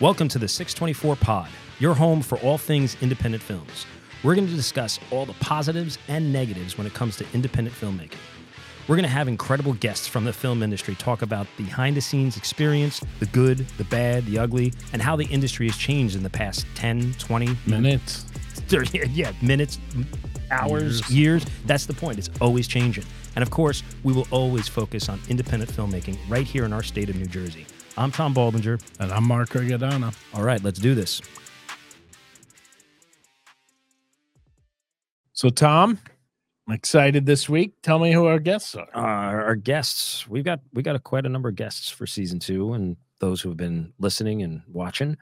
Welcome to the 624 Pod, your home for all things independent films. We're going to discuss all the positives and negatives when it comes to independent filmmaking. We're going to have incredible guests from the film industry talk about behind the scenes experience, the good, the bad, the ugly, and how the industry has changed in the past 10, 20 minutes. 30, yeah, minutes, hours, years. years. That's the point. It's always changing. And of course, we will always focus on independent filmmaking right here in our state of New Jersey. I'm Tom Baldinger. And I'm Mark Regadana. All right, let's do this. So, Tom, I'm excited this week. Tell me who our guests are. Uh, our guests, we've got we got a, quite a number of guests for season two, and those who have been listening and watching.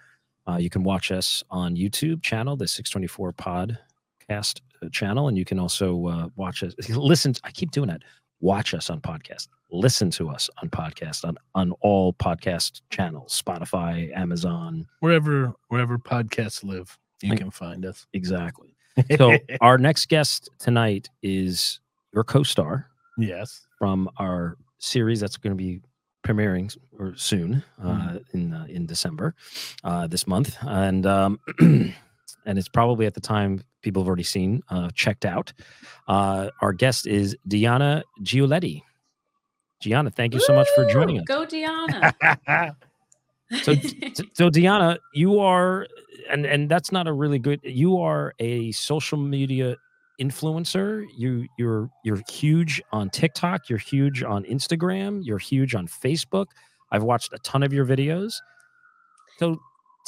Uh, you can watch us on YouTube channel, the 624 Podcast channel, and you can also uh, watch us. Listen, I keep doing that. Watch us on podcast. Listen to us on podcast on on all podcast channels, Spotify, Amazon, wherever wherever podcasts live, you can find us. Exactly. So our next guest tonight is your co-star. Yes. From our series that's going to be premiering or soon uh, mm. in uh, in December uh, this month, and um, and it's probably at the time people have already seen uh, checked out. Uh, our guest is Deanna Giulietti. Gianna, thank you so much for joining us. Go, Diana. so, so Diana, you are, and and that's not a really good. You are a social media influencer. You you're you're huge on TikTok. You're huge on Instagram. You're huge on Facebook. I've watched a ton of your videos. So,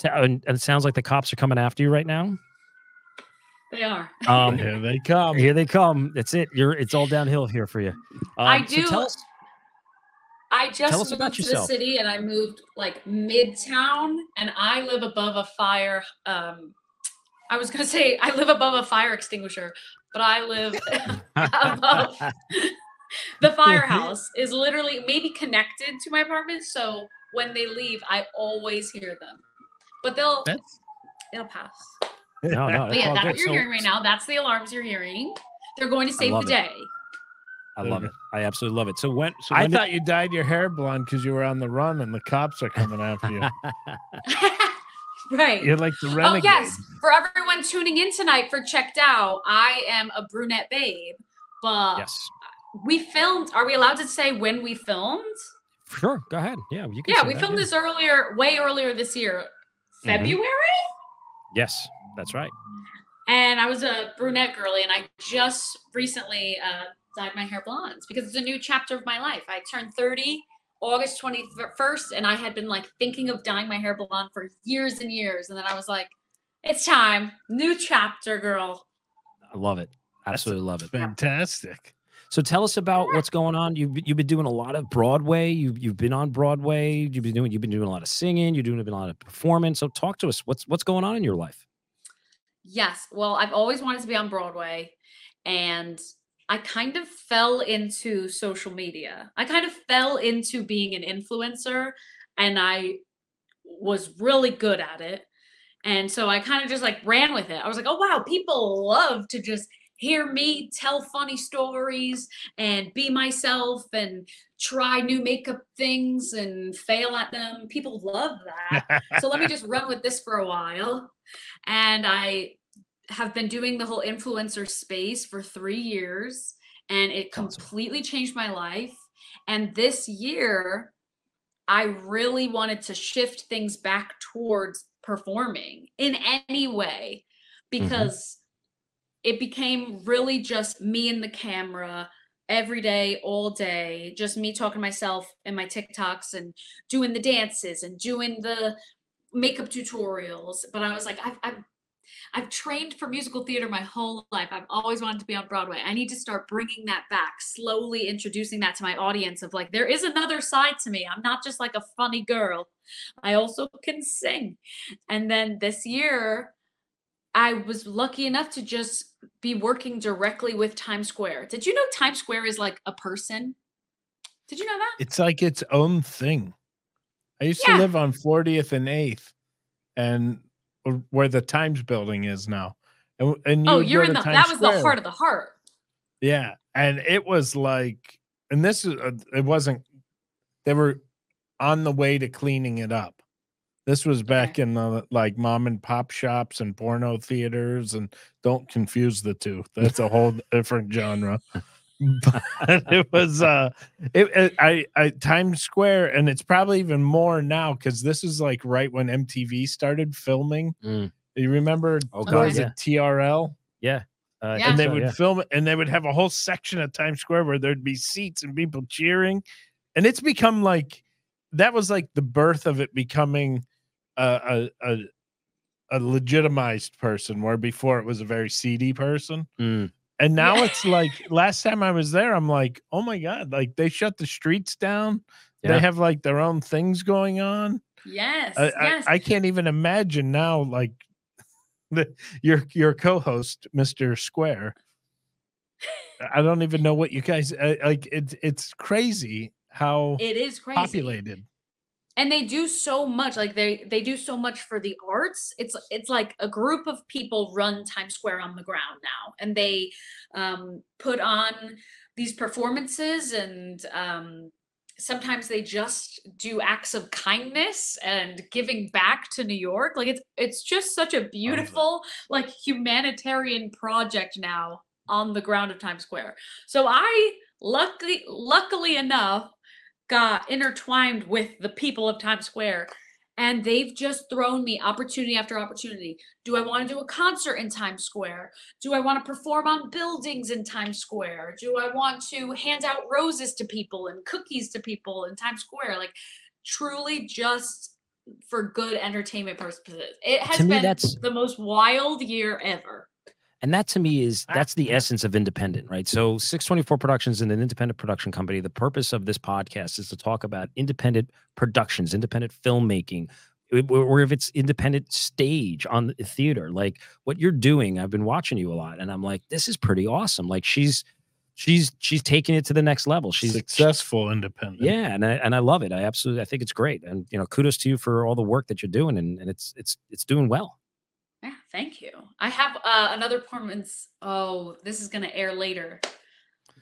and, and it sounds like the cops are coming after you right now. They are. Um, here they come. Here they come. That's it. You're. It's all downhill here for you. Um, I do. So I just moved to yourself. the city and I moved like midtown and I live above a fire. Um, I was gonna say I live above a fire extinguisher, but I live above the firehouse is literally maybe connected to my apartment. So when they leave, I always hear them. But they'll That's... they'll pass. No, no. But yeah, that's what you're so, hearing right now. That's the alarms you're hearing. They're going to save the day. I love it. I absolutely love it. So when, so when I did... thought you dyed your hair blonde because you were on the run and the cops are coming after you. right. You're like the oh, renegade. Oh yes. For everyone tuning in tonight for checked out, I am a brunette babe. But yes. we filmed. Are we allowed to say when we filmed? Sure. Go ahead. Yeah, you can. Yeah, we that, filmed yeah. this earlier, way earlier this year. February. Mm-hmm. Yes, that's right. And I was a brunette girly, and I just recently uh, dyed my hair blonde because it's a new chapter of my life. I turned 30 August 21st, and I had been like thinking of dyeing my hair blonde for years and years. And then I was like, it's time. New chapter, girl. I love it. Absolutely love it. Fantastic. So tell us about what's going on. You've you've been doing a lot of Broadway. You've you've been on Broadway. You've been doing you've been doing a lot of singing. You're doing a lot of performance. So talk to us. What's what's going on in your life? Yes. Well, I've always wanted to be on Broadway, and I kind of fell into social media. I kind of fell into being an influencer and I was really good at it. And so I kind of just like ran with it. I was like, oh, wow, people love to just hear me tell funny stories and be myself and try new makeup things and fail at them. People love that. so let me just run with this for a while. And I have been doing the whole influencer space for three years and it completely changed my life. And this year, I really wanted to shift things back towards performing in any way mm-hmm. because mm-hmm. It became really just me and the camera every day, all day, just me talking to myself and my TikToks and doing the dances and doing the makeup tutorials. But I was like, I've, I've I've trained for musical theater my whole life. I've always wanted to be on Broadway. I need to start bringing that back, slowly introducing that to my audience of like, there is another side to me. I'm not just like a funny girl. I also can sing. And then this year, I was lucky enough to just be working directly with Times Square. Did you know Times Square is like a person? Did you know that? It's like its own thing. I used yeah. to live on 40th and 8th, and where the Times building is now. And, and you oh, you're in the Times that was Square. the heart of the heart. Yeah, and it was like, and this is uh, it wasn't. They were on the way to cleaning it up, This was back in the like mom and pop shops and porno theaters, and don't confuse the two. That's a whole different genre. But it was uh, it, it I I Times Square, and it's probably even more now because this is like right when MTV started filming. Mm. You remember? Oh, God, was yeah. it TRL? Uh, Yeah. think and they so, would yeah. film it and they would have a whole section of Times Square where there'd be seats and people cheering. And it's become like that was like the birth of it becoming a a a, a legitimized person where before it was a very seedy person. Mm. And now Yeah. it's like last time I was there, I'm like, oh my God, like they shut the streets down. Yeah. They have like their own things going on. Yes. I, yes. I, I can't even imagine now, like the, your your co-host, Mr. Square. I don't even know what you guys uh, like. It's it's crazy how it is crazy. populated. And they do so much like they they do so much for the arts. It's it's like a group of people run times square on the ground now and they um put on these performances and um sometimes they just do acts of kindness and giving back to new york. Like it's it's just such a beautiful like humanitarian project now on the ground of times square. So i luckily luckily enough got intertwined with the people of Times Square. And they've just thrown me opportunity after opportunity. Do I want to do a concert in Times Square? Do I want to perform on buildings in Times Square? Do I want to hand out roses to people and cookies to people in Times Square? Like, truly just for good entertainment purposes. It has been that's- the most wild year ever. And that to me is that's the essence of independent, right? So 624 Productions is an independent production company. The purpose of this podcast is to talk about independent productions, independent filmmaking, or or if it's independent stage on the theater. Like what you're doing, I've been watching you a lot, and I'm like, this is pretty awesome. Like she's she's she's taking it to the next level. She's successful independent. yeah, and I and I love it. I absolutely I think it's great. And you know, kudos to you for all the work that you're doing and, and it's it's it's doing well. Yeah, thank you. I have uh, another performance. Oh, this is going to air later.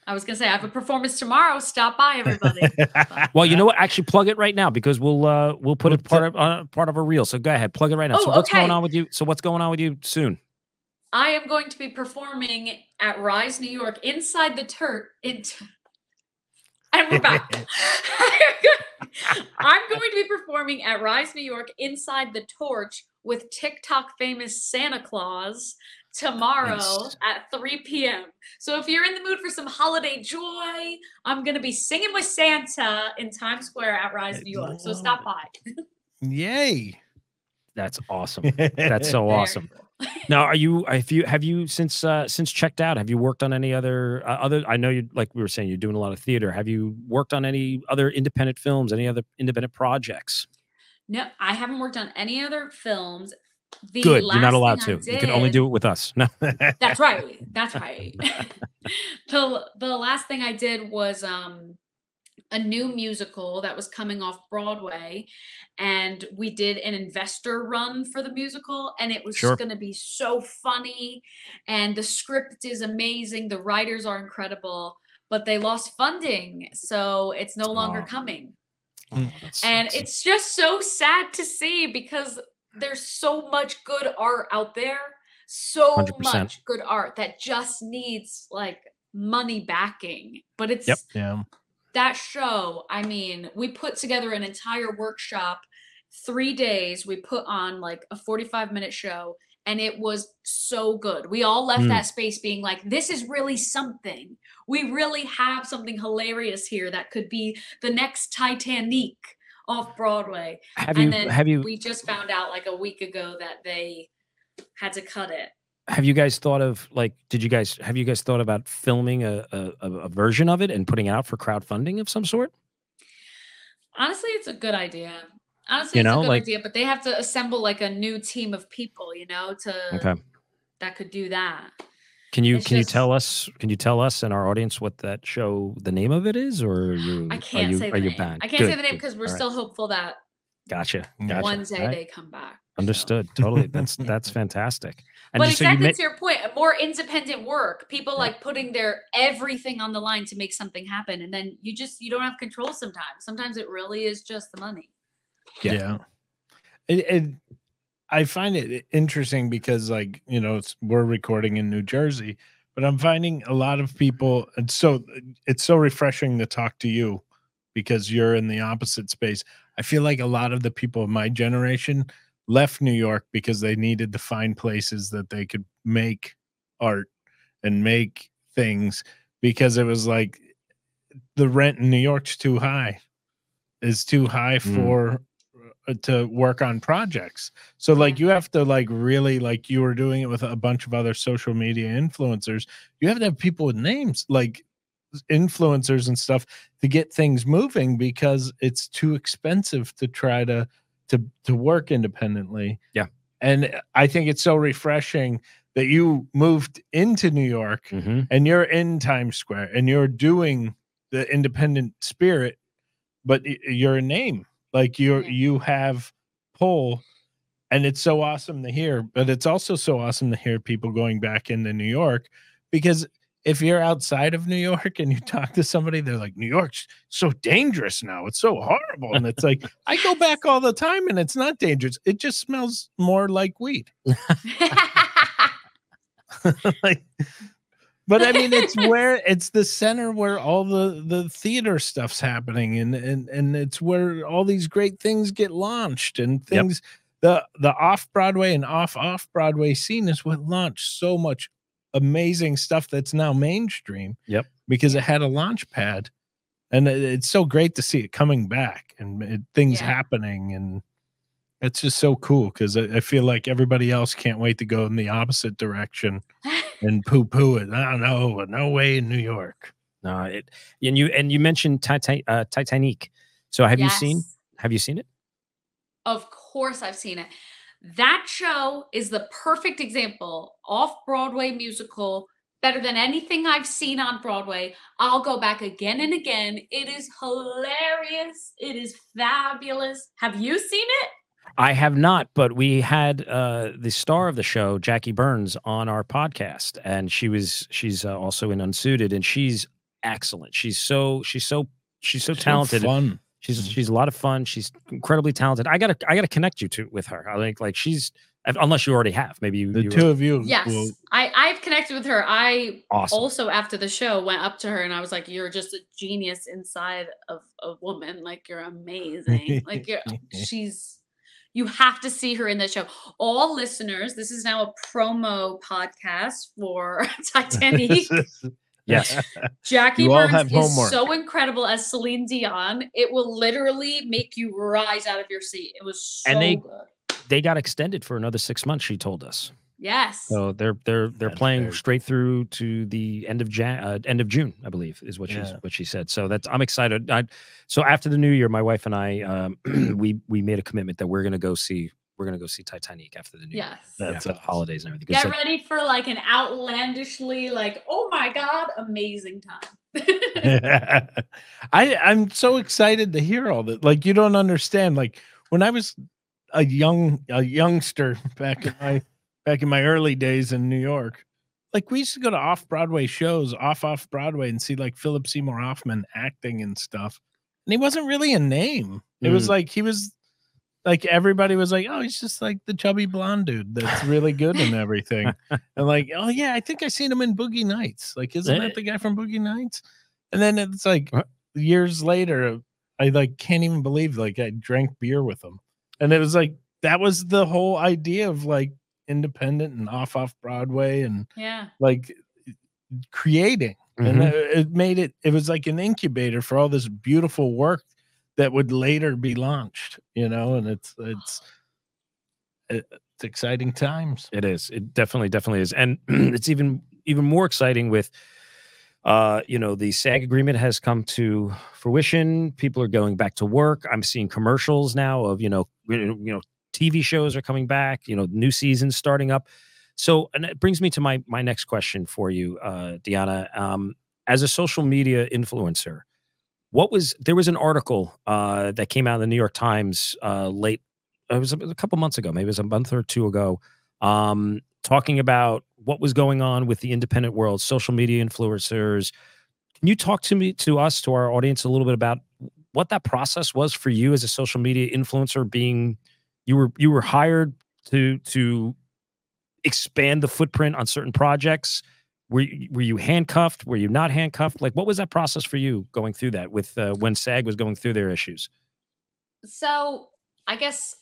I was going to say I have a performance tomorrow. Stop by, everybody. Well, you know what? Actually, plug it right now because we'll uh we'll put We'll it part of uh, part of a reel. So go ahead, plug it right now. so Oh, what's going on with you? So what's going on with you soon? I am going to be performing at Rise New York inside the tur in and we're back. I'm going to be performing at Rise New York inside the torch with TikTok famous Santa Claus tomorrow Nice. at 3 p.m. So if you're in the mood for some holiday joy, I'm going to be singing with Santa in Times Square at Rise New York. So stop by. Yay. That's awesome. That's so awesome. Now, are you if you have you since uh since checked out? Have you worked on any other uh, other? I know you like we were saying you're doing a lot of theater. Have you worked on any other independent films? Any other independent projects? No, I haven't worked on any other films. The Good. You're not allowed to. I You can only do it with us. No. That's right. That's right. the the last thing I did was um a new musical that was coming off Broadway and we did an investor run for the musical and it was Sure. going to be so funny and the script is amazing the writers are incredible but they lost funding so it's no longer Oh. coming Oh, and that's- it's just so sad to see because there's so much good art out there so 100%. much good art that just needs like money backing but it's yeah. that show i mean we put together an entire workshop three days we put on like a 45 minute show and it was so good we all left Mm. that space being like this is really something we really have something hilarious here that could be the next Titanique off broadway have you then have you we just found out like a week ago that they had to cut it have you guys thought of like did you guys have you guys thought about filming a a, a version of it and putting it out for crowdfunding of some sort? honestly it's a good idea honestly You it's a good like- idea but they have to assemble like a new team of people you know to Okay. that could do that Can you It's can you tell us can you tell us and our audience what that show the name of it is or are you I can't you say are the you name. banned? I can't say the name because we're All right. still hopeful that gotcha. Gotcha. one day All right. they come back. so. Understood. Totally. That's that's fantastic. And But just so you exactly ma- to your point, more independent work. People Yeah. like putting their everything on the line to make something happen, and then you just you don't have control sometimes. Sometimes it really is just the money. Yeah. Yeah. it, it I find it interesting because like, you know, it's, we're recording in New Jersey, but I'm finding a lot of people and so it's so refreshing to talk to you because you're in the opposite space. I feel like a lot of the people of my generation left New York because they needed to find places that they could make art and make things because it was like the rent in New York's too high. Is too high Mm. for uh, to work on projects. So like you have to like really like you were doing it with a bunch of other social media influencers. You have to have people with names like influencers and stuff to get things moving because it's too expensive to try to to to work independently. Yeah. And I think it's so refreshing that you moved into New York Mhm. and you're in Times Square and you're doing the independent spirit, but you're a name. Like you're Yeah. you have pull, and it's so awesome to hear. But it's also so awesome to hear people going back into New York because if you're outside of New York and you talk to somebody, they're like, New York's so dangerous now. It's so horrible. And it's like, I go back all the time and it's not dangerous. It just smells more like weed. like but i mean it's where it's the center where all the the theater stuff's happening and and and it's where all these great things get launched and Yep. things the the off broadway and off off broadway scene is what launched so much amazing stuff that's now mainstream Yep. because it had a launch pad and it- it's so great to see it coming back and it, things Yeah. happening and it's just so cool because I, I feel like everybody else can't wait to go in the opposite direction and poo poo it. I don't know, no way in New York. No, it and you and you mentioned Titan, uh, Titanique. So have you seen have you seen it? Of course, I've seen it. That show is the perfect example off Broadway musical, better than anything I've seen on Broadway. I'll go back again and again. It is hilarious. It is fabulous. Have you seen it? I have not, but we had uh, the star of the show, Jackie Burns, on our podcast, and she was she's uh, also in Unsuited, and she's excellent. She's so she's so she's so talented. fun. She's Mhm. she's a lot of fun. She's incredibly talented. I gotta I gotta connect you to with her. I think like she's unless you already have. Maybe you, The you two of you, Yes. will- I, I've connected with her. I awesome. also after the show went up to her and I was like, You're just a genius inside of a woman. Like you're amazing. like you're she's you have to see her in the show. All listeners, this is now a promo podcast for Titanique. yes. Jackie You Burns is homework. so incredible as Celine Dion. It will literally make you rise out of your seat. It was so And they- good. They got extended for another six months. She told us. Yes. So they're they're they're That's playing very- straight through to the end of Jan, uh, end of June, I believe, is what she's Yeah. what she said. So that's I'm excited. I, so after the new year, my wife and I um, we we made a commitment that we're gonna go see we're gonna go see Titanique after the new year, yes. That's after the awesome. holidays and everything. Get like- ready for like an outlandishly, like, oh my God, amazing time. I I'm so excited to hear all that. Like you don't understand. Like when I was a young a youngster back in my back in my early days in New York, like we used to go to off Broadway shows, off off Broadway, and see like Philip Seymour Hoffman acting and stuff. And he wasn't really a name. It was Mm. like he was like everybody was like, oh, he's just like the chubby blonde dude that's really good and everything. and like, oh yeah, I think I seen him in Boogie Nights. Like, isn't that the guy from Boogie Nights? And then it's like What? years later, I like can't even believe like I drank beer with him. And it was like that was the whole idea of like independent and off off Broadway and yeah. like creating. And Mhm. it, it made it it was like an incubator for all this beautiful work that would later be launched, you know, and it's it's it's exciting times. It is. It definitely, definitely is, and it's even even more exciting with, uh, you know, the SAG agreement has come to fruition. People are going back to work. I'm seeing commercials now of you know, you know, TV shows are coming back. You know, new seasons starting up. So, and it brings me to my my next question for you, uh, Deanna. Um, as a social media influencer, what was there was an article uh, that came out in the New York Times uh, late it was a, a couple months ago, maybe it was a month or two ago, um, talking about what was going on with the independent world, social media influencers. Can you talk to me, to us, to our audience, a little bit about what that process was for you as a social media influencer, being you were you were hired to to expand the footprint on certain projects. Were you, were you handcuffed? Were you not handcuffed? Like, what was that process for you going through that with uh, when SAG was going through their issues? So I guess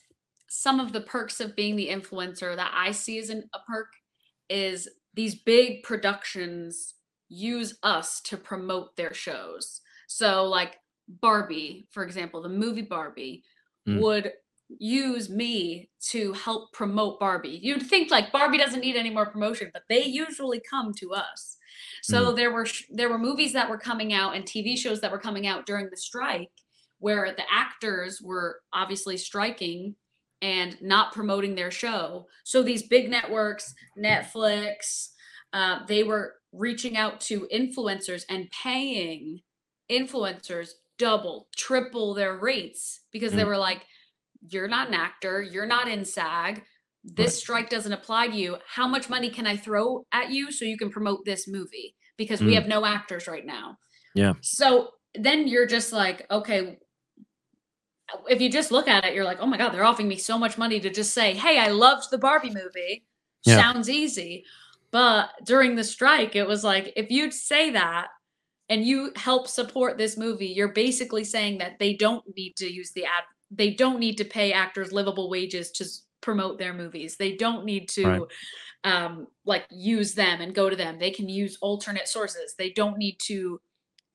some of the perks of being the influencer that I see as an, a perk is these big productions use us to promote their shows. So like Barbie, for example, the movie Barbie Mm. would use me to help promote Barbie. You'd think like Barbie doesn't need any more promotion, but they usually come to us. So there were there were movies that were coming out and TV shows that were coming out during the strike where the actors were obviously striking and not promoting their show. So these big networks, Netflix, uh, they were reaching out to influencers and paying influencers double, triple their rates because they Mm. were like, "You're not an actor. You're not in SAG. This Right. strike doesn't apply to you. How much money can I throw at you so you can promote this movie? Because we Mm. have no actors right now." Yeah. So then you're just like, okay, if you just look at it, you're like, oh my God, they're offering me so much money to just say, hey, I loved the Barbie movie. Yeah. Sounds easy. But during the strike, it was like, if you'd say that and you help support this movie, you're basically saying that they don't need to use the ad, they don't need to pay actors livable wages to promote their movies. They don't need to Right. um like use them and go to them. They can use alternate sources. They don't need to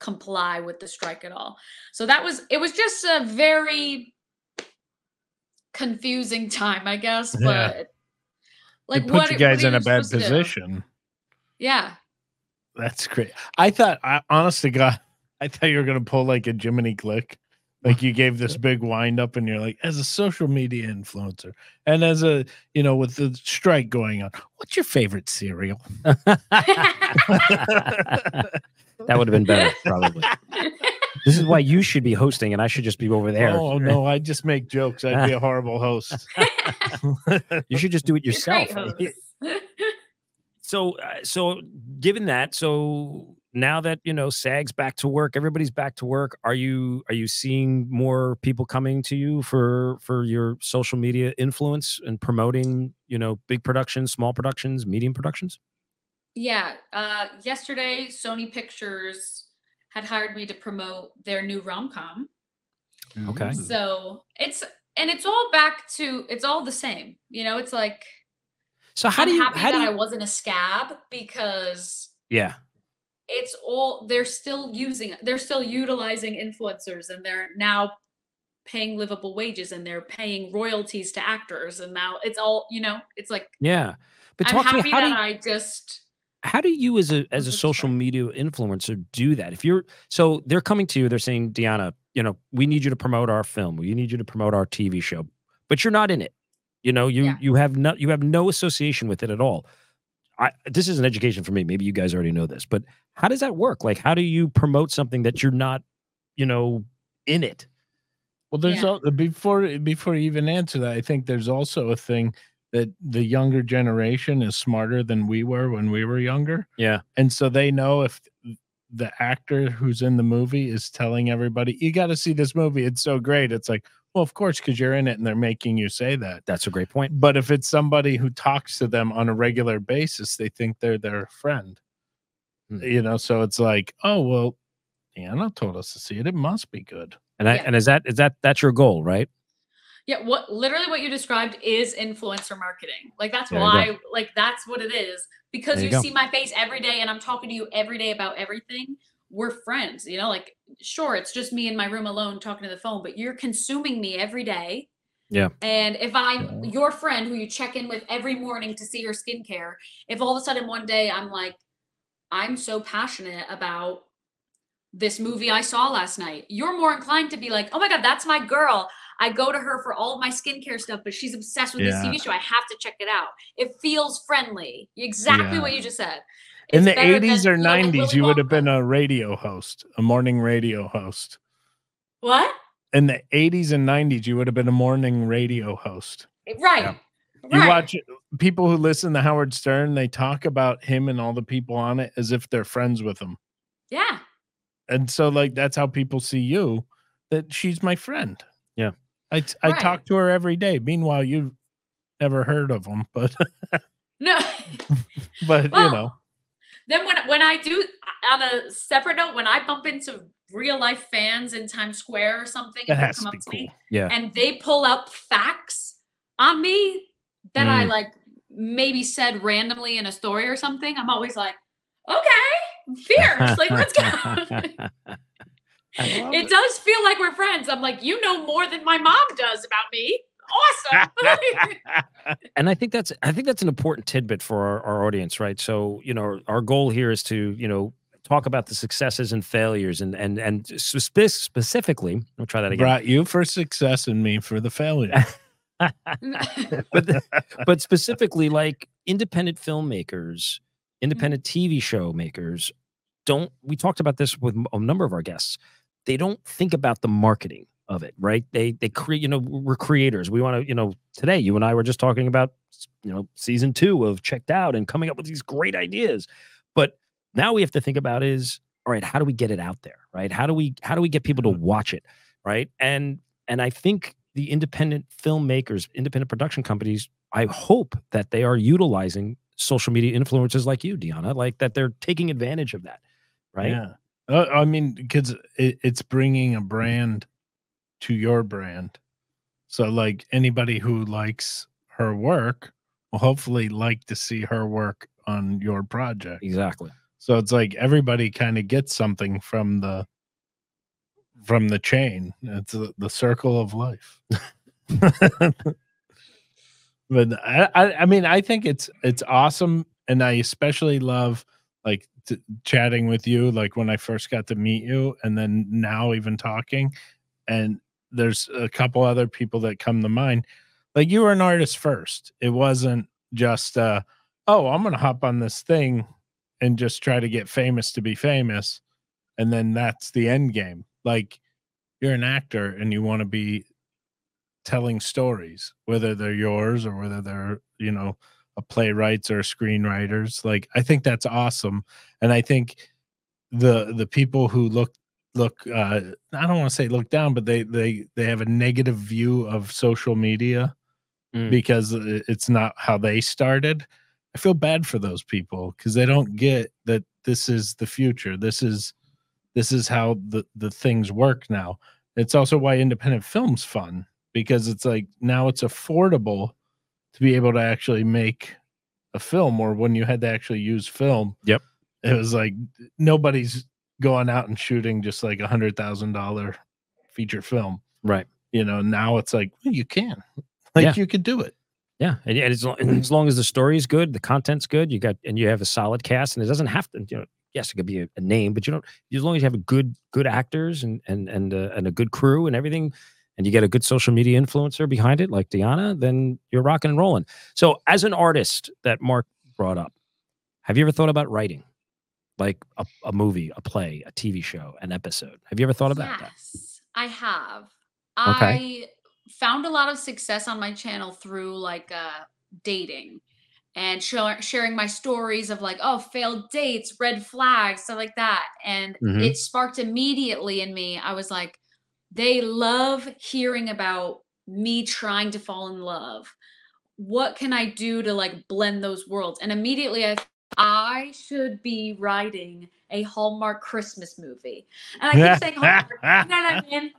comply with the strike at all. So that was it was just a very confusing time, I guess. But like it put what you guys in a bad supposed to do? position. Yeah. That's great. I thought, I, honest to God, I thought you were gonna pull like a Jiminy Glick, like you gave this big wind up, and you're like, as a social media influencer, and as a you know, with the strike going on, what's your favorite cereal? that would have been better, probably. This is why you should be hosting, and I should just be over there. Oh no, I just make jokes. I'd be a horrible host. You should just do it yourself. so uh, so given that so now that you know sag's back to work everybody's back to work are you are you seeing more people coming to you for for your social media influence and promoting you know big productions small productions medium productions yeah. Uh yesterday Sony Pictures had hired me to promote their new rom com. Okay. So it's and it's all back to it's all the same. You know, it's like so how I'm do you happy how do that you I wasn't a scab because yeah it's all they're still using they're still utilizing influencers and they're now paying livable wages and they're paying royalties to actors and now it's all you know it's like yeah but i'm talk to happy me how that do you, i just how do you as a as a mhm. social media influencer do that? If you're so they're coming to you they're saying deanna you know we need you to promote our film we need you to promote our tv show but you're not in it you know you Yeah. you have no you have no association with it at all I, this is an education for me. Maybe you guys already know this but how does that work? Like how do you promote something that you're not you know in it? Well, there's Yeah. al- before before you even answer that, I think there's also a thing that the younger generation is smarter than we were when we were younger, yeah. And so they know if the actor who's in the movie is telling everybody, "You got to see this movie; it's so great." It's like, well, of course, because you're in it, and they're making you say that. that's a great point But if it's somebody who talks to them on a regular basis, they think they're their friend. Hmm. You know, so it's like, oh well, Anna told us to see it; it must be good. and I, Yeah. and is that is that that's your goal right yeah what literally what you described is influencer marketing. Like that's There why like that's what it is. Because There you you, see my face every day and i'm talking to you every day about everything we're friends you know? Like sure it's just me in my room alone talking to the phone but you're consuming me every day. Yeah. and if i'm your friend who you check in with every morning to see your skincare if all of a sudden one day i'm like i'm so passionate about this movie i saw last night you're more inclined to be like oh my god that's my girl I go to her for all of my skincare stuff, but she's obsessed with Yeah. this TV show. I have to check it out. It feels friendly. Exactly Yeah. what you just said. in the 80s than, or you know, like 90s you would have been a radio host a morning radio host what? in the 80s and 90s you would have been a morning radio host Right. Yeah. you Right. watch people who listen to howard stern they talk about him and all the people on it as if they're friends with him Yeah. and so like that's how people see you that she's my friend I I Right. talk to her every day. Meanwhile, you've never heard of them, but No. but you know, then when when I do on a separate note, when I bump into real life fans in Times Square or something, that and they has come to up be to cool. me Yeah. and they pull up facts on me that I Mm. like maybe said randomly in a story or something, I'm always like, okay, fierce. like, let's go. I love it does feel like we're friends. I'm like, you know more than my mom does about me. Awesome. and I think that's I think that's an important tidbit for our, our audience, right? So you know, our goal here is to you know talk about the successes and failures, and and and spe- specifically, I'll try that again. Brought you for success and me for the failure. but the- but specifically, like independent filmmakers, mm-hmm. independent TV show makers, don't. We talked about this with a number of our guests. They don't think about the marketing of it, right? They they create. You know, we're creators. We want to. You know, today you and I were just talking about you know season two of Checked Out and coming up with these great ideas, but now we have to think about is all right. How do we get it out there, right? How do we how do we get people to mm-hmm. watch it, right? And and I think the independent filmmakers, independent production companies, I hope that they are utilizing social media influencers like you, Deanna, like that they're taking advantage of that, right? Yeah. Uh, I mean, because it, it's bringing a brand to your brand. So, like anybody who likes her work will hopefully like to see her work on your project. Exactly. So it's like everybody kind of gets something from the from the chain. It's the, the circle of life. but I, I, I mean, I think it's it's awesome, and I especially love like chatting with you. Like when I first got to meet you, and then now even talking. And there's a couple other people that come to mind. Like you were an artist first. It wasn't just uh, oh, I'm gonna hop on this thing and just try to get famous to be famous and then that's the end game like you're an actor and you want to be telling stories whether they're yours or whether they're you know playwrights or screenwriters like i think that's awesome and i think the the people who look look uh i don't want to say look down but they they they have a negative view of social media Mm. because it's not how they started I feel bad for those people because they don't get that this is the future. This is this is how the the things work now. It's also why independent film's fun because it's like now it's affordable to be able to actually make a film or when you had to actually use film. Yep. It was like nobody's going out and shooting just like a hundred thousand dollar feature film. Right. You know, now it's like well, you can. Like Yeah. you could do it. Yeah, and, and as, and as long as the story is good, the content's good, you got and you have a solid cast, and it doesn't have to. You know, yes, it could be a, a name, but you don't. As long as you have a good good actors and and and uh, and a good crew and everything, and you get a good social media influencer behind it, like Deanna, then you're rocking and rolling. So, as an artist that Mark brought up, have you ever thought about writing, like a, a movie, a play, a TV show, an episode? Have you ever thought about that? yes, I have. Okay. I found a lot of success on my channel through like uh dating and shar- sharing my stories of like oh failed dates, red flags, stuff like that. And Mhm. it sparked immediately in me. I was like, they love hearing about me trying to fall in love. What can I do to like blend those worlds? And immediately I I should be writing a Hallmark Christmas movie. And I keep saying Hallmark, you know what I mean?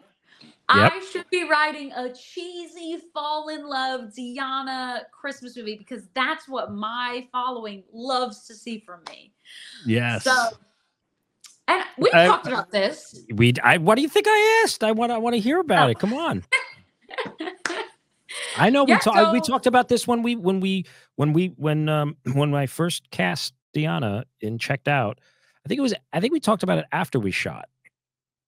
I should be writing a cheesy fall in love Deanna Christmas movie because that's what my following loves to see from me. Yes. So, and we I- talked about this. We, I, what do you think I asked? I want, I want to hear about it. Come on. I know we Yeah, talked. we talked about this when we when we when we when um when I first cast Deanna in checked out. I think it was. I think we talked about it after we shot.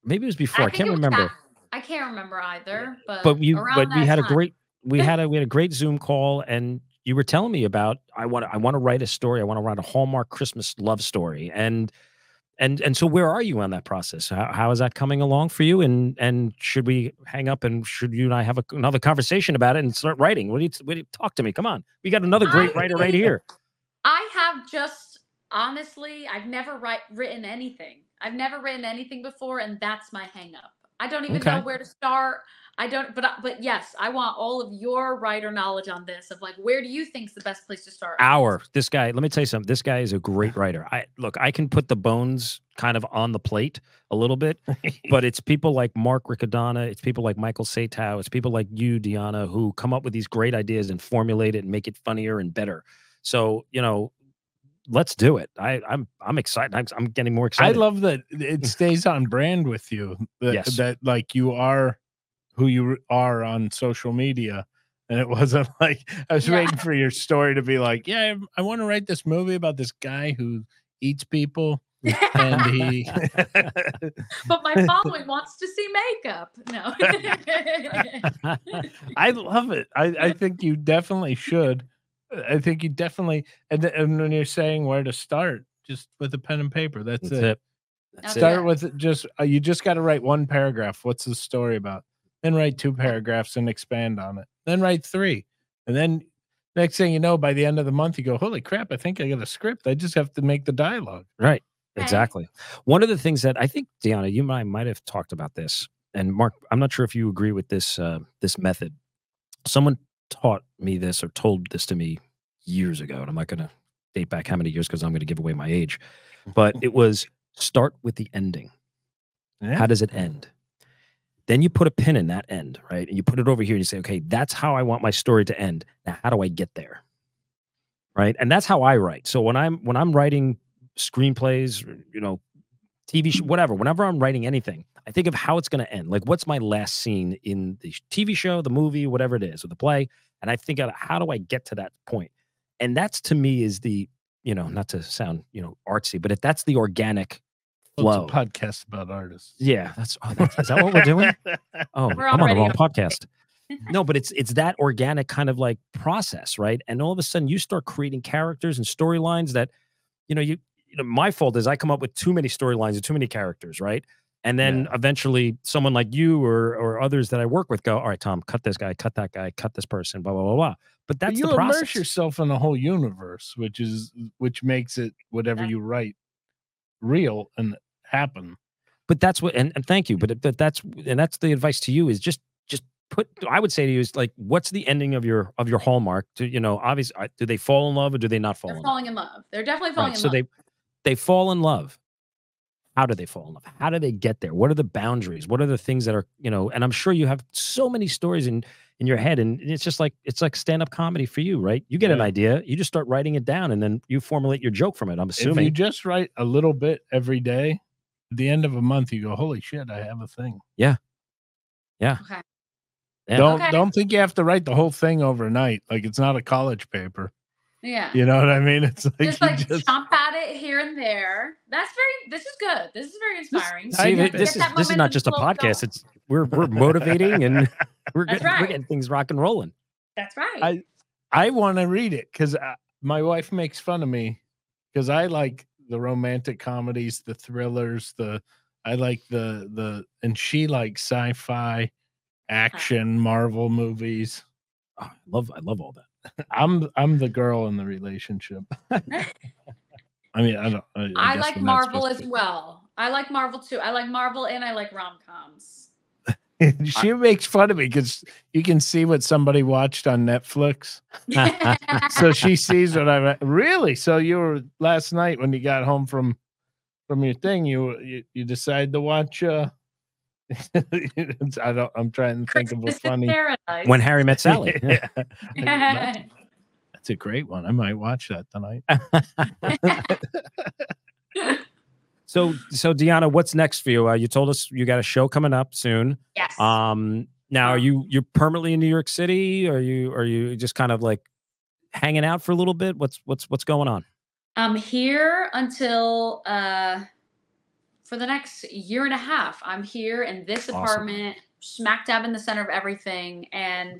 Maybe it was before. I, think can't remember. I can't remember either. But But you. But we had a great. We had a we had a great Zoom call, and you were telling me about. I want. I want to write a story. I want to write a Hallmark Christmas love story, and. And and so where are you on that process? How, how is that coming along for you? And and should we hang up and should you and I have a, another conversation about it and start writing? What do you, what do you talk to me? Come on, we got another great I writer right here. I have just honestly, I've never write, written anything. I've never written anything before, and that's my hang up. I don't even know where to start. I don't, but I- but yes, I want all of your writer knowledge on this. Of like, where do you think's the best place to start? Our this guy. Let me tell you something. This guy is a great writer. I look. I can put the bones kind of on the plate a little bit, but it's people like Mark Riccadonna, it's people like Michael Satow, it's people like you, Deanna, who come up with these great ideas and formulate it and make it funnier and better. So you know, let's do it. I, I'm I'm excited. I'm, I'm getting more excited. I love that it stays on brand with you. That, Yes. that like you are who you are on social media. And it wasn't like I was Yeah. waiting for your story to be like, yeah, I, want to write this movie about this guy who eats people and he but my following wants to see makeup. No. I love it. I, I think you definitely should. I think you definitely and, th- and when you're saying where to start, just with a pen and paper. That's, That's it. it. That's Okay. it. Start with just uh, you just got to write one paragraph. What's the story about? Then write two paragraphs and expand on it. Then write three. And then next thing you know, by the end of the month, you go, Holy crap, I think I got a script. I just have to make the dialogue. Right. Exactly. One of the things that I think, Deanna, you and I might have talked about this, and Mark, I'm not sure if you agree with this uh, this method. Someone taught me this or told this to me years ago, and I'm not going to date back how many years because I'm going to give away my age. But it was start with the ending. Yeah. How does it end? Then you put a pin in that end, right? And you put it over here and you say, okay, that's how I want my story to end. Now, how do I get there? Right. And that's how I write. So when I'm when I'm writing screenplays, you know, TV show, whatever, whenever I'm writing anything, I think of how it's going to end. Like, what's my last scene in the TV show, the movie, whatever it is, or the play? And I think, of how do I get to that point? And that's to me is the, you know, not to sound, you know, artsy, but if that's the organic flow. it's a podcast about artists. Yeah, that's, oh, that's is that what we're doing? Oh, We're I'm on the already wrong on- podcast. no, but it's it's that organic kind of like process, right? And all of a sudden, you start creating characters and storylines that, you know, you, you know, my fault is I come up with too many storylines and too many characters, right? And then Yeah. eventually, someone like you or or others that I work with go, all right, Tom, cut this guy, cut that guy, cut this person, blah blah blah blah. But But that's you the process. immerse yourself in a whole universe, which is which makes it whatever Yeah. you write real and happen. but that's what and, and thank you but, it- but that's and that's the advice to you is just just put i would say to you is like what's the ending of your of your hallmark? Do you know obviously uh, do they fall in love or do they not fall They're in falling in love. They're definitely falling right in so love. they they fall in love. How do they fall in love? How do they get there? What are the boundaries? What are the things that are you know and i'm sure you have so many stories in in your head and it's just like it's like stand-up comedy for you right? You get an idea you just start writing it down and then you formulate your joke from it i'm If assuming. you just write a little bit every day, at the end of a month, you go, "Holy shit, I have a thing." okay. Yeah. Don't Okay. don't think you have to write the whole thing overnight. Like it's not a college paper. Yeah. You know what I mean? It's like Just you like just chomp at it here and there. That's very. This is good. This is very inspiring. I See, get this is this is not just a podcast. going. It's we're we're motivating and we're That's getting, we're getting things rock and rolling. That's right. I- I want to read it because uh, my wife makes fun of me because I like the romantic comedies, the thrillers, the I like the the and she likes sci-fi, uh-huh. action, Marvel movies. Oh, I love I love all that. I'm I'm the girl in the relationship. I mean, I don't. I, I I guess like Marvel as well. I like Marvel too. I like Marvel and I like rom coms. she makes fun of me because you can see what somebody watched on Netflix. so she sees what I really. So you were last night when you got home from from your thing. You you, you decided to watch. uh I don't. I'm trying to think of a funny. Paradise. When Harry Met Sally. Yeah. Yeah. that's, that's a great one. I might watch that tonight. So so Deanna, what's next for you? Uh, you told us you got a show coming up soon. yes. Um, now are you you're permanently in New York City? Or are you are you just kind of like hanging out for a little bit? What's what's what's going on? I'm here until uh for the next year and a half. I'm here in this Awesome. apartment, smack dab in the center of everything. And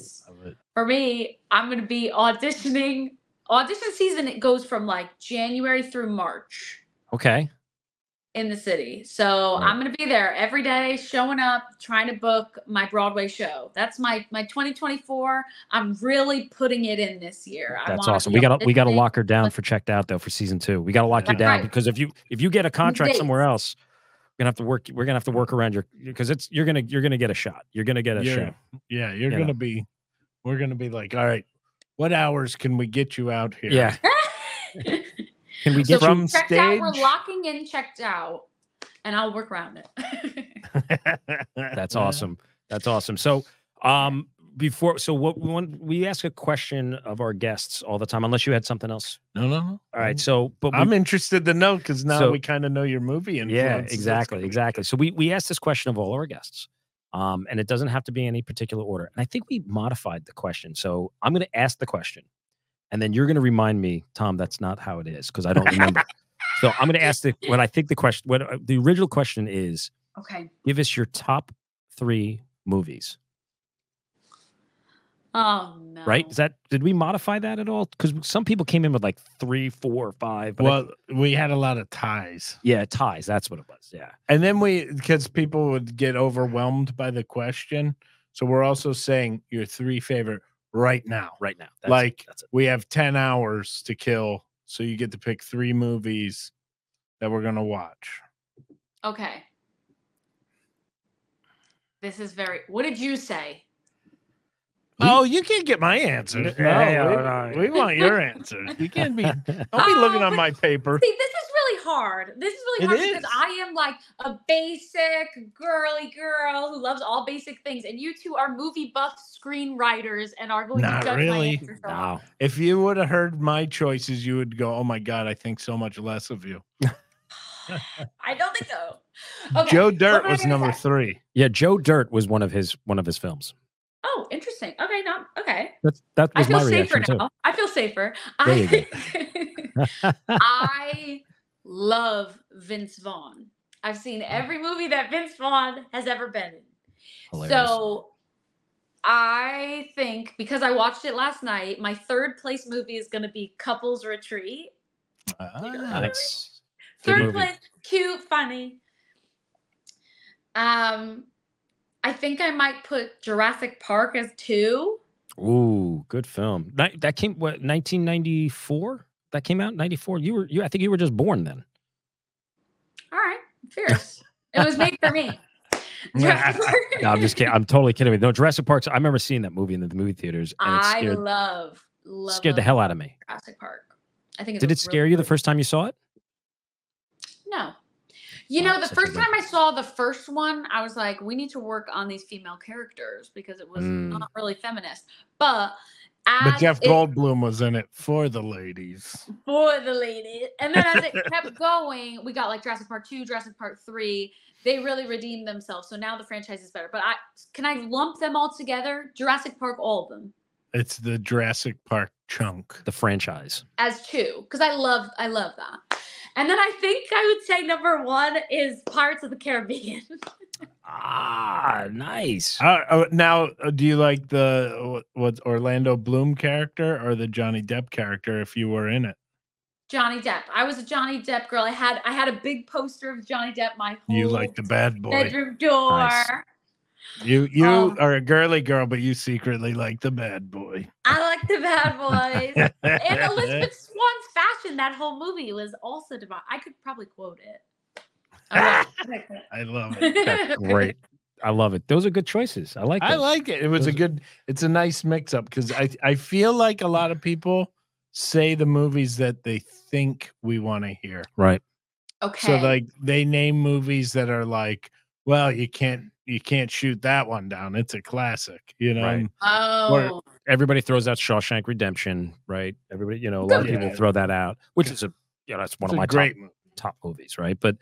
for me, I'm gonna be auditioning. Audition season it goes from like January through March Okay. In the city. So Right. I'm gonna be there every day, showing up, trying to book my Broadway show. That's my my 2024. I'm really putting it in this year. That's wanna awesome. We gotta we gotta lock her down for checked out though for season two. We gotta lock you down right. because if you if you get a contract dates. somewhere else, we're gonna have to work. We're gonna have to work around your because it's you're gonna you're gonna get a shot. You're gonna get a You're- shot. Yeah, you're You gonna be. We're gonna be like, all right, what hours can we get you out here? Yeah. Can we so get from you? checked out. We're locking in, checked out, and I'll work around it. That's awesome. That's awesome. So, um, before so what we want we ask a question of our guests all the time, unless you had something else. No, no, no. All right. So, but we, I'm interested to know because now So- we kind of know your movie. And yeah, exactly, exactly. So we we asked this question of all our guests, um, and it doesn't have to be any particular order. And I think we modified the question. So I'm going to ask the question, and then you're going to remind me, Tom, that's not how it is because I don't remember. so I'm going to ask the what I think the question. What uh, the original question is: okay. Give us your top three movies. Oh no. Right? Is that did we modify that at all? Because some people came in with like three, four, five. But I- Well, we had a lot of ties. yeah, ties. That's what it was. Yeah. And then we, because people would get overwhelmed by the question. So we're also saying your three favorite right now. Right now. That's it, Like, that's it. We have 10 hours to kill. So you get to pick three movies that we're going to watch. Okay. This is very. What did you say? Oh, you can't get my answers. No, Yeah, we, yeah, we want your answers. You can't be, don't be looking Oh, on my paper. See, this is really hard. This is really It hard is. because I am like a basic girly girl who loves all basic things, and you two are movie buff screenwriters and are going Not to judge really. my answers. so No. If you would have heard my choices, you would go, oh my God, I think so much less of you. I don't think so. Okay, Joe Dirt was number say? three. Yeah, Joe Dirt was one of his one of his films. Oh, interesting. Okay, not okay. That's that I was feel my safer reaction now. I feel safer. There I, I love Vince Vaughn. I've seen every movie that Vince Vaughn has ever been in. Hilarious. So I think because I watched it last night, my third place movie is going to be Couples Retreat. Ah. Nice. Third place, cute, funny. Um, I think I might put Jurassic Park as two. Ooh, good film. Ni- That came what 1994? That came out 94. You were you I think you were just born then. All right, fierce. it was made for me. No, I'm just kidding. I'm totally kidding. with. No, Jurassic Park's I remember seeing that movie in the movie theaters and it I love, love scared the hell out of me. Jurassic Park. I think. It's Did it scare really you the first time you saw it? No. You Wow, know, the first time I saw the first one, I was like, we need to work on these female characters because it was Mm. not really feminist. But as But Jeff it- Goldblum was in it for the ladies. for the ladies. And then as it kept going, we got like Jurassic Park 2, Jurassic Park 3. They really redeemed themselves. So now the franchise is better. But I can I lump them all together? Jurassic Park, all of them. It's the Jurassic Park chunk. The franchise. as two because I love I love that. And then I think I would say number one is Pirates of the Caribbean. Ah, nice. Uh, uh, now, uh, do you like the what, what Orlando Bloom character or the Johnny Depp character if you were in it? Johnny Depp. I was a Johnny Depp girl. I had I had a big poster of Johnny Depp. My whole You like the bad boy. bedroom door. Nice. You you Um, are a girly girl, but you secretly like the bad boy. I like the bad boys. and Elizabeth Swann's fashion. That whole movie was also divine. I could probably quote it. I will. I love it. That's great. I love it. Those are good choices. I like I like it. It was a good. It's a nice mix up because I I feel like a lot of people say the movies that they think we want to hear. right. Okay. So like they name movies that are like, well, you can't you can't shoot that one down. It's a classic, you know. Right. and oh, Everybody throws out Shawshank Redemption, right? Everybody, you know, a lot of people throw that out, which is a you know, that's one It's of my great top, movie. top movies, right? But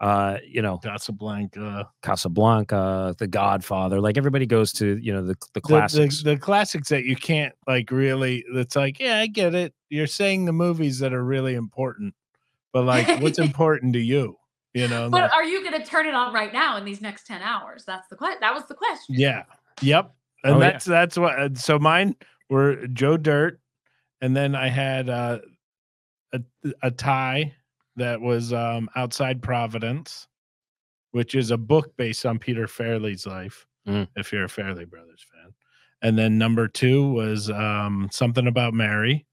uh, you know, Casablanca. Casablanca, The Godfather, like everybody goes to, you know, the the The, the, classics. the classics that you can't like really it's like, yeah, I get it. You're saying the movies that are really important, but like what's important to you? You know, but like- are you going to turn it on right now in these next ten hours? That's the question. That was the question. Yeah. Yep. And Oh, yeah. that's that's what so mine were Joe Dirt and then I had uh a a tie that was um outside Providence which is a book based on Peter Farrelly's life Mm. if you're a Fairley Brothers fan. And then number 2 was um something about Mary.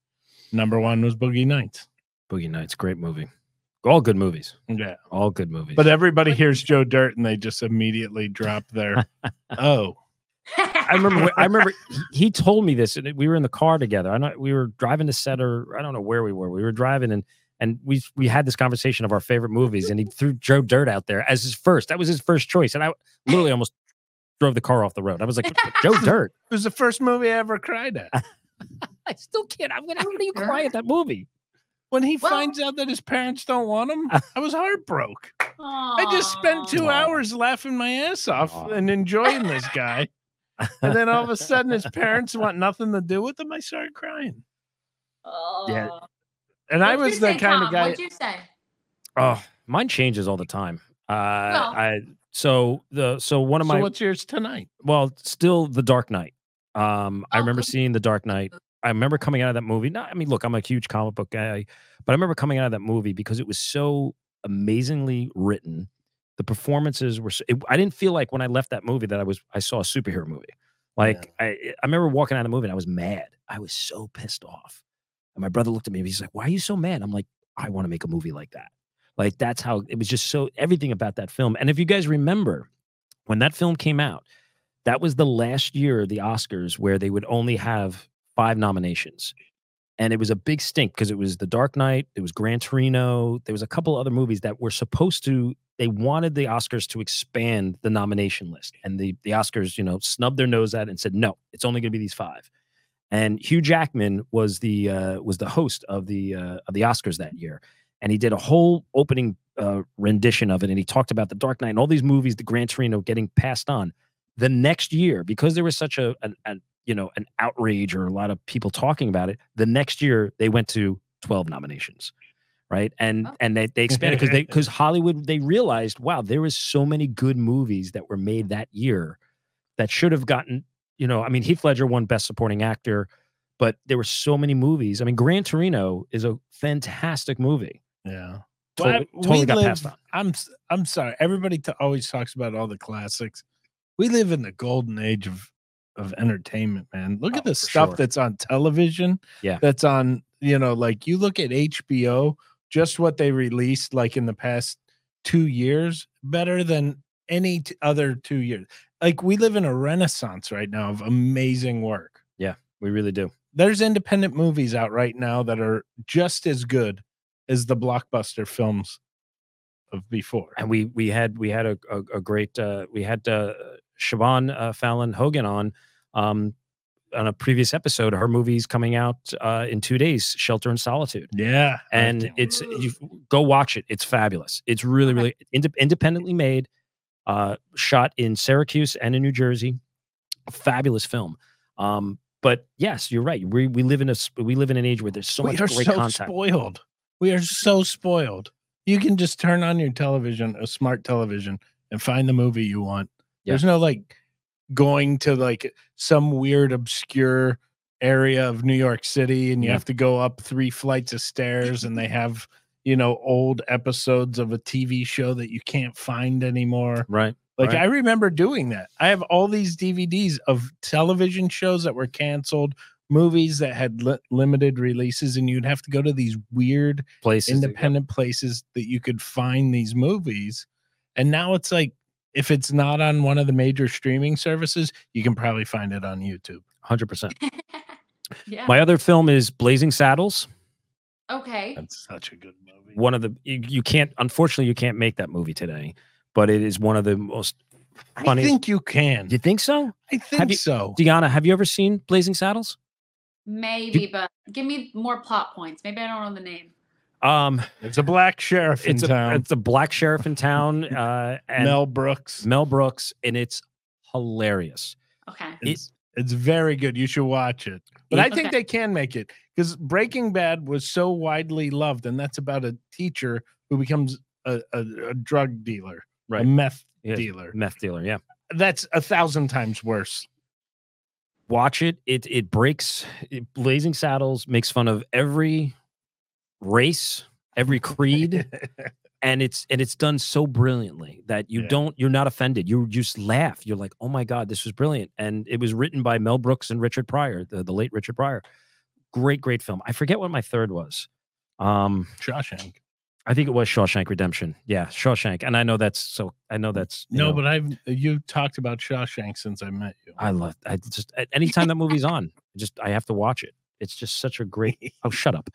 Number 1 was Boogie Nights. Boogie Nights, great movie. All good movies. Yeah. All good movies. But everybody hears Joe Dirt and they just immediately drop their oh. I remember. I remember he, he told me this, and we were in the car together. I know we were driving to set, or I don't know where we were. We were driving, and and we we had this conversation of our favorite movies, and he threw Joe Dirt out there as his first. That was his first choice, and I literally almost drove the car off the road. I was like, Joe Dirt. It was the first movie I ever cried at. I still can't. I'm gonna. How do you cry at that movie? When he Well- finds out that his parents don't want him, I was heartbroken. I just spent two Aw. hours laughing my ass off Aw. and enjoying this guy. And then all of a sudden his parents want nothing to do with him. I started crying. Yeah. And I What'd you was the say, kind of guy What'd you say? Oh, mine changes all the time. Uh, Well- I so the so one of so my what's yours tonight? well, still The Dark Knight. Um, I Oh, remember cool. seeing The Dark Knight. I remember coming out of that movie. Not, I mean, look, I'm a huge comic book guy, but I remember coming out of that movie because it was so amazingly written. The performances were. So, it, I didn't feel like when I left that movie that I was. I saw a superhero movie. Like I, I remember walking out of the movie and I was mad. I was so pissed off. And my brother looked at me and he's like, "Why are you so mad?" I'm like, "I want to make a movie like that." Like that's how it was. Just so everything about that film. And if you guys remember, when that film came out, that was the last year of the Oscars where they would only have five nominations. And it was a big stink because it was The Dark Knight, it was Gran Torino, there was a couple other movies that were supposed to they wanted the Oscars to expand the nomination list. And the the Oscars, you know, snubbed their nose at it and said, "No, it's only going to be these five. And Hugh Jackman was the uh, was the host of the uh, of the Oscars that year, and he did a whole opening uh, rendition of it, and he talked about the Dark Knight and all these movies, the Gran Torino, getting passed on. The next year, because there was such a, an, an you know an outrage or a lot of people talking about it, the next year they went to twelve nominations, right? And Oh. and they, they expanded because they because Hollywood they realized wow there was so many good movies that were made that year that should have gotten you know I mean Heath Ledger won Best Supporting Actor, but there were so many movies. I mean Gran Torino is a fantastic movie. Yeah. Totally, Well, totally got live- passed on. I'm i'm sorry. Everybody t- always talks about all the classics. We live in the golden age of of entertainment, man. Look Oh, at the stuff sure. that's on television. Yeah. That's on, you know, like you look at HBO, just what they released like in the past 2 years better than any t- other 2 years. Like we live in a renaissance right now of amazing work. Yeah, we really do. There's independent movies out right now that are just as good as the blockbuster films of before. and we we had we had a a, a great uh, we had uh, Siobhan uh, Fallon Hogan on um, on a previous episode. Her movie's coming out uh, in two days, Shelter in Solitude, Yeah, and it's you go watch it. It's fabulous. It's really really inde- independently made, uh, shot in Syracuse and in New Jersey. A fabulous film. Um, but yes, you're right. We we live in a we live in an age where there's so we much are great so content. spoiled. We are so spoiled. You can just turn on your television, a smart television, and find the movie you want. Yeah. There's no like going to like some weird obscure area of New York City and you Yeah. have to go up three flights of stairs and they have, you know, old episodes of a TV show that you can't find anymore. Right. Like Right. I remember doing that. I have all these DVDs of television shows that were canceled, movies that had li- limited releases, and you'd have to go to these weird Places. independent places that you could find these movies. And now it's like if it's not on one of the major streaming services, you can probably find it on YouTube. 100%. yeah. My other film is Blazing Saddles. okay. That's such a good movie. one of the you, you can't unfortunately you can't make that movie today but it is one of the most I funny think you can. you think so I think you- so. deanna have you ever seen blazing saddles Maybe, but give me more plot points. Maybe I don't know the name. Um It's a black sheriff in it's a town. it's a black sheriff in town uh and Mel Brooks. mel, Brooks. brooks and it's hilarious Okay. It's it's very good. You should watch it. But I think Okay. they can make it because Breaking Bad was so widely loved, and that's about a teacher who becomes a, a, a drug dealer, right? a Right. meth Yeah, dealer. meth dealer yeah That's a thousand times worse. watch it it it breaks it, blazing saddles makes fun of every race every creed and it's and it's done so brilliantly that you Yeah. don't you're not offended you just laugh you're like oh my god this was brilliant and it was written by mel brooks and richard pryor the, the late richard pryor great great film i forget what my third was um Shawshank. I think it was Shawshank Redemption. Yeah, Shawshank. And I know that's so. I know that's No, know, but I've you talked about Shawshank since I met you. I love. I just anytime that movie's on, just I have to watch it. It's just such a great. Oh, shut up,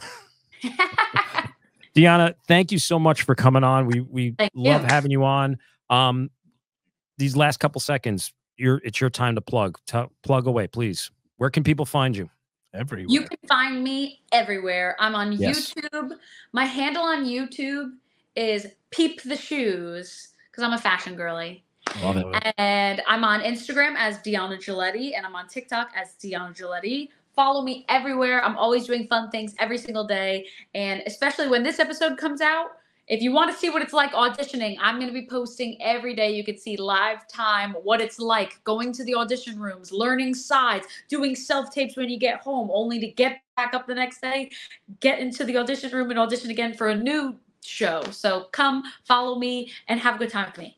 Deanna. Thank you so much for coming on. We we Thank love you. having you on. Um, these last couple seconds, you're it's your time to plug. T- plug away, please. Where can people find you? Everywhere. You can find me everywhere. I'm on Yes. YouTube. My handle on YouTube is Peep the Shoes because I'm a fashion girly. Love it. And I'm on Instagram as Deanna Giulietti and I'm on TikTok as Deanna Giulietti. Follow me everywhere. I'm always doing fun things every single day. And especially when this episode comes out, if you want to see what it's like auditioning, I'm going to be posting every day. You can see live time what it's like going to the audition rooms, learning sides, doing self tapes when you get home, only to get back up the next day, get into the audition room and audition again for a new show. So come follow me and have a good time with me.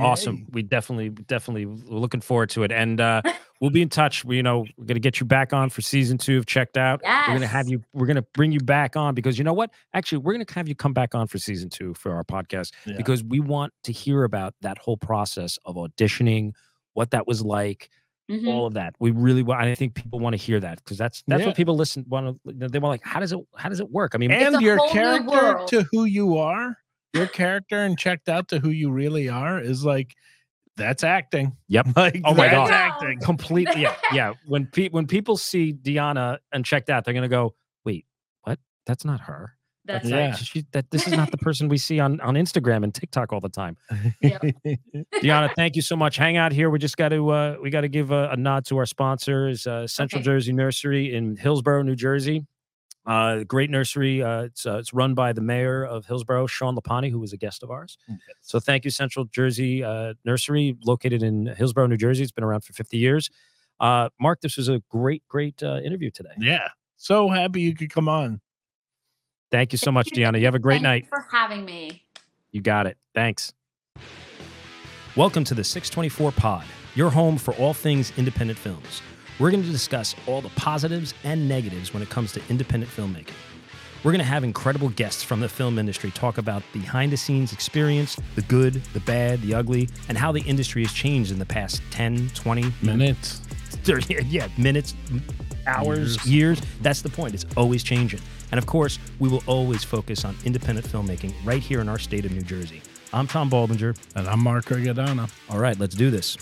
Awesome. We definitely, definitely we're looking forward to it. And uh we'll be in touch. We, you know, we're gonna get you back on for season two of Checked Out. We're gonna have you, we're gonna bring you back on because you know what? Actually, we're gonna have you come back on for season two for our podcast Yeah. because we want to hear about that whole process of auditioning, what that was like, Mhm. all of that. We really want I think people want to hear that because that's that's Yeah. what people listen want to they want like, how does it how does it work? I mean, and your character to who you are, your character and checked out to who you really are is like that's acting. Yep. Like Oh my that's God. acting. completely yeah yeah when pe- when people see Deanna and check that, they're gonna go wait what that's not her That's Yeah. right. she, that this is not the person we see on on Instagram and TikTok all the time Yep. Deanna thank you so much hang out here we just got to uh we got to give a, a nod to our sponsors uh Central Okay. Jersey Nursery in Hillsborough New Jersey uh great nursery uh it's uh, it's run by the mayor of Hillsborough Sean Lapani who was a guest of ours so thank you, Central Jersey uh, Nursery, located in Hillsborough, New Jersey. It's been around for 50 years. Uh, Mark, this was a great, great uh, interview today. yeah. So happy you could come on. Thank you so much, Deanna. You have a great Thank night. you for having me. You got it. Thanks. Welcome to the 624 Pod, your home for all things independent films. We're going to discuss all the positives and negatives when it comes to independent filmmaking. We're going to have incredible guests from the film industry talk about behind the scenes experience, the good, the bad, the ugly, and how the industry has changed in the past 10, 20 Minutes. 30, yeah, minutes, hours, Years. years. That's the point. It's always changing. And of course, we will always focus on independent filmmaking right here in our state of New Jersey. I'm Tom Baldinger. And I'm Mark Rigodano. All right, let's do this.